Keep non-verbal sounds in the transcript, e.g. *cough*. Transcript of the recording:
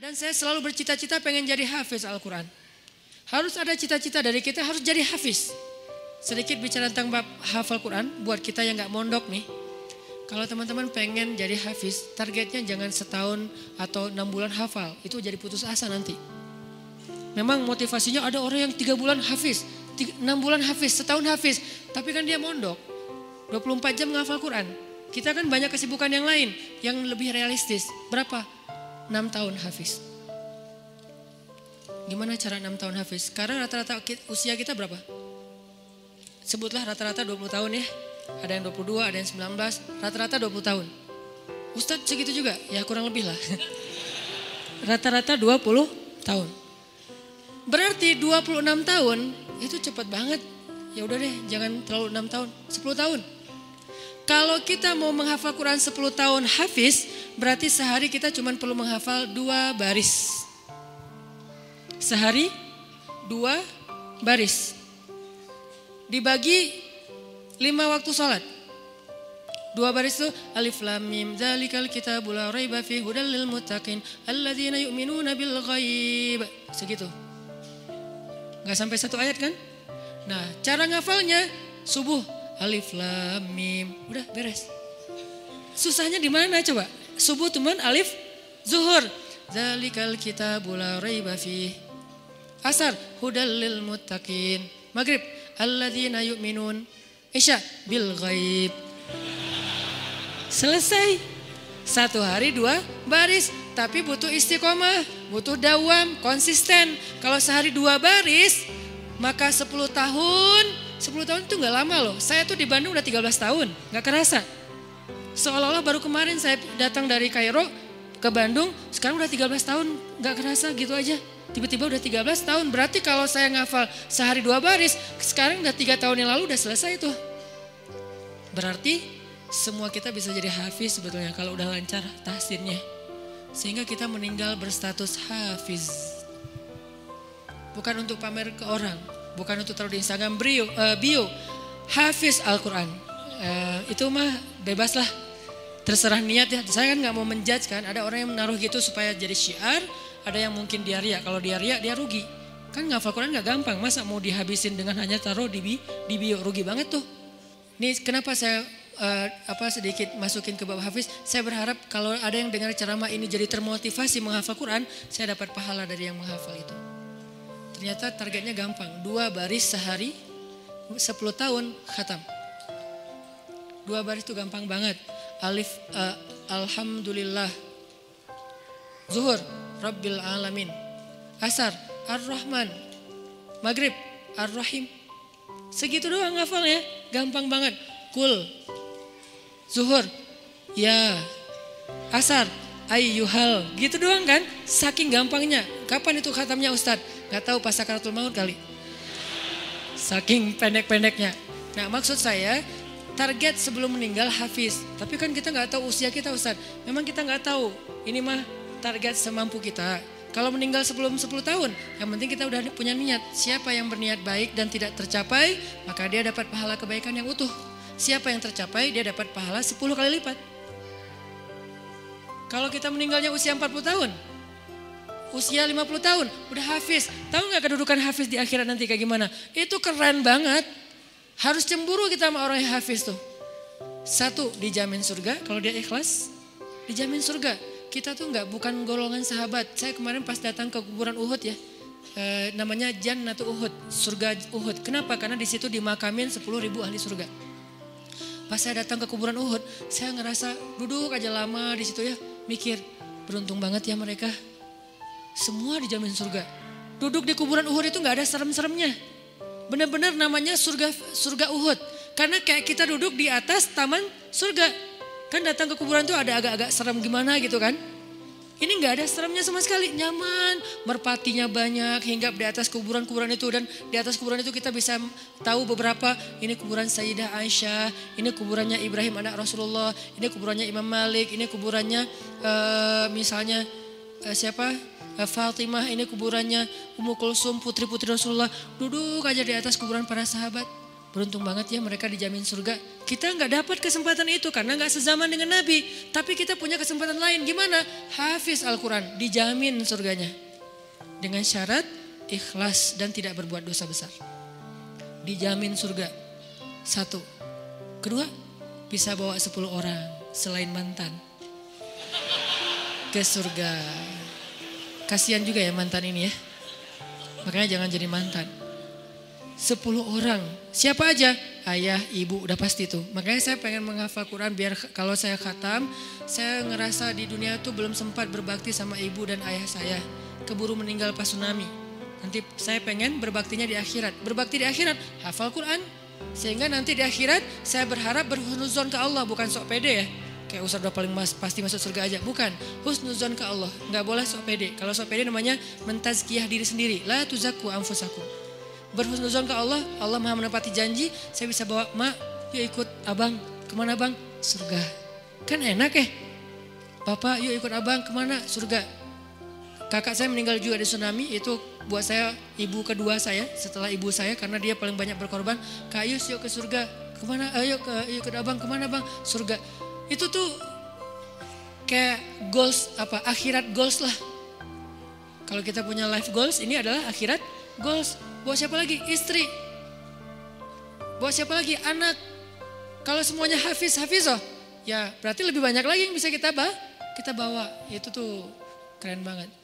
Dan saya selalu bercita-cita pengen jadi hafiz Al-Quran. Harus ada cita-cita dari kita harus jadi hafiz. Sedikit bicara tentang bab hafal Quran buat kita yang nggak mondok nih. Kalau teman-teman pengen jadi hafiz, targetnya jangan setahun atau enam bulan hafal. Itu jadi putus asa nanti. Memang motivasinya ada orang yang tiga bulan hafiz, enam bulan hafiz, setahun hafiz. Tapi kan dia mondok. 24 jam menghafal Quran. Kita kan banyak kesibukan yang lain yang lebih realistis. Berapa? 6 tahun hafiz. Gimana cara 6 tahun hafiz? Sekarang rata-rata usia kita berapa? Sebutlah rata-rata 20 tahun ya. Ada yang 22, ada yang 19, rata-rata 20 tahun. Ustadz segitu juga? Ya kurang lebih lah. *laughs* Rata-rata 20 tahun. Berarti 26 tahun itu cepat banget. Ya udah deh, jangan terlalu 6 tahun, 10 tahun. Kalau kita mau menghafal Quran 10 tahun hafiz, berarti sehari kita cuma perlu menghafal dua baris. Sehari dua baris. Dibagi lima waktu sholat. Dua baris itu alif lam mim dzalikal kitabul la raiba fi hudal lil muttaqin alladzina yu'minuna bil ghaib. Segitu. Enggak sampai satu ayat kan? Nah, cara ngafalnya subuh alif lam mim. Udah beres. Susahnya di mana coba? Subuh teman alif zuhur. Zalikal kitabul la raiba fi. Asar hudal lil muttaqin. Maghrib alladzina yu'minun. Isya bil ghaib. Selesai. Satu hari dua baris. Tapi butuh istiqomah, butuh dawam, konsisten. Kalau sehari dua baris, maka 10 tahun 10 tahun itu nggak lama loh. Saya tuh di Bandung udah 13 tahun, nggak kerasa. Seolah-olah baru kemarin saya datang dari Kairo ke Bandung, sekarang udah 13 tahun, nggak kerasa gitu aja. Tiba-tiba udah 13 tahun, berarti kalau saya ngafal sehari dua baris, sekarang udah tiga tahun yang lalu udah selesai tuh. Berarti semua kita bisa jadi hafiz sebetulnya kalau udah lancar tahsinnya. Sehingga kita meninggal berstatus hafiz. Bukan untuk pamer ke orang, bukan untuk taruh di Instagram bio, uh, bio Hafiz Al-Quran. Uh, itu mah bebas lah, terserah niat ya. Saya kan nggak mau menjudge kan, ada orang yang menaruh gitu supaya jadi syiar, ada yang mungkin dia ria. Kalau dia ria dia rugi. Kan ngafal Quran nggak gampang, masa mau dihabisin dengan hanya taruh di, di bio, rugi banget tuh. Ini kenapa saya uh, apa sedikit masukin ke bab hafiz, saya berharap kalau ada yang dengar ceramah ini jadi termotivasi menghafal Quran, saya dapat pahala dari yang menghafal itu. Ternyata targetnya gampang. Dua baris sehari, 10 tahun khatam. Dua baris itu gampang banget. Alif, uh, Alhamdulillah. Zuhur, Rabbil Alamin. Asar, Ar-Rahman. Maghrib, Ar-Rahim. Segitu doang ya, gampang banget. Kul, Zuhur, ya. Asar, ayyuhal. Gitu doang kan, saking gampangnya. Kapan itu khatamnya Ustadz? Gak tahu pas sakaratul maut kali. Saking pendek-pendeknya. Nah maksud saya target sebelum meninggal hafiz. Tapi kan kita nggak tahu usia kita Ustaz. Memang kita nggak tahu. Ini mah target semampu kita. Kalau meninggal sebelum 10 tahun, yang penting kita udah punya niat. Siapa yang berniat baik dan tidak tercapai, maka dia dapat pahala kebaikan yang utuh. Siapa yang tercapai, dia dapat pahala 10 kali lipat. Kalau kita meninggalnya usia 40 tahun, usia 50 tahun, udah hafiz. Tahu nggak kedudukan hafiz di akhirat nanti kayak gimana? Itu keren banget. Harus cemburu kita sama orang yang hafiz tuh. Satu, dijamin surga kalau dia ikhlas. Dijamin surga. Kita tuh nggak bukan golongan sahabat. Saya kemarin pas datang ke kuburan Uhud ya. E, namanya Jannatu Uhud, surga Uhud. Kenapa? Karena di situ dimakamin 10 ribu ahli surga. Pas saya datang ke kuburan Uhud, saya ngerasa duduk aja lama di situ ya, mikir beruntung banget ya mereka semua dijamin surga. Duduk di kuburan Uhud itu nggak ada serem-seremnya. Benar-benar namanya surga surga Uhud. Karena kayak kita duduk di atas taman surga. Kan datang ke kuburan itu ada agak-agak serem gimana gitu kan. Ini nggak ada seremnya sama sekali, nyaman, merpatinya banyak hingga di atas kuburan-kuburan itu dan di atas kuburan itu kita bisa tahu beberapa ini kuburan Sayyidah Aisyah, ini kuburannya Ibrahim anak Rasulullah, ini kuburannya Imam Malik, ini kuburannya uh, misalnya uh, siapa Eh, Fatimah ini kuburannya Ummu Kulsum putri-putri Rasulullah duduk aja di atas kuburan para sahabat Beruntung banget ya mereka dijamin surga. Kita nggak dapat kesempatan itu karena nggak sezaman dengan Nabi. Tapi kita punya kesempatan lain. Gimana? Hafiz Al-Quran. Dijamin surganya. Dengan syarat ikhlas dan tidak berbuat dosa besar. Dijamin surga. Satu. Kedua, bisa bawa sepuluh orang selain mantan. Ke surga. Kasihan juga ya mantan ini ya. Makanya jangan jadi mantan. Sepuluh orang. Siapa aja? Ayah, ibu, udah pasti tuh. Makanya saya pengen menghafal Quran biar kalau saya khatam, saya ngerasa di dunia tuh belum sempat berbakti sama ibu dan ayah saya. Keburu meninggal pas tsunami. Nanti saya pengen berbaktinya di akhirat. Berbakti di akhirat, hafal Quran. Sehingga nanti di akhirat saya berharap berhunuzon ke Allah, bukan sok pede ya kayak Ustaz udah paling mas, pasti masuk surga aja. Bukan, husnuzon ke Allah. Nggak boleh sok pede. Kalau sok pede namanya mentazkiyah diri sendiri. La tuzaku anfusakum. Berhusnuzon ke Allah, Allah maha menepati janji. Saya bisa bawa, mak yuk ikut abang. Ke mana bang? Surga. Kan enak ya. Bapak yuk ikut abang ke mana? Surga. Kakak saya meninggal juga di tsunami, itu buat saya ibu kedua saya setelah ibu saya karena dia paling banyak berkorban. Kak Yus yuk ke surga. Ke mana? Ayo ke, yuk ke abang ke mana bang? Surga itu tuh kayak goals apa akhirat goals lah. Kalau kita punya life goals ini adalah akhirat goals. Buat siapa lagi? Istri. Buat siapa lagi? Anak. Kalau semuanya hafiz hafiz oh, ya berarti lebih banyak lagi yang bisa kita bawa. Kita bawa. Itu tuh keren banget.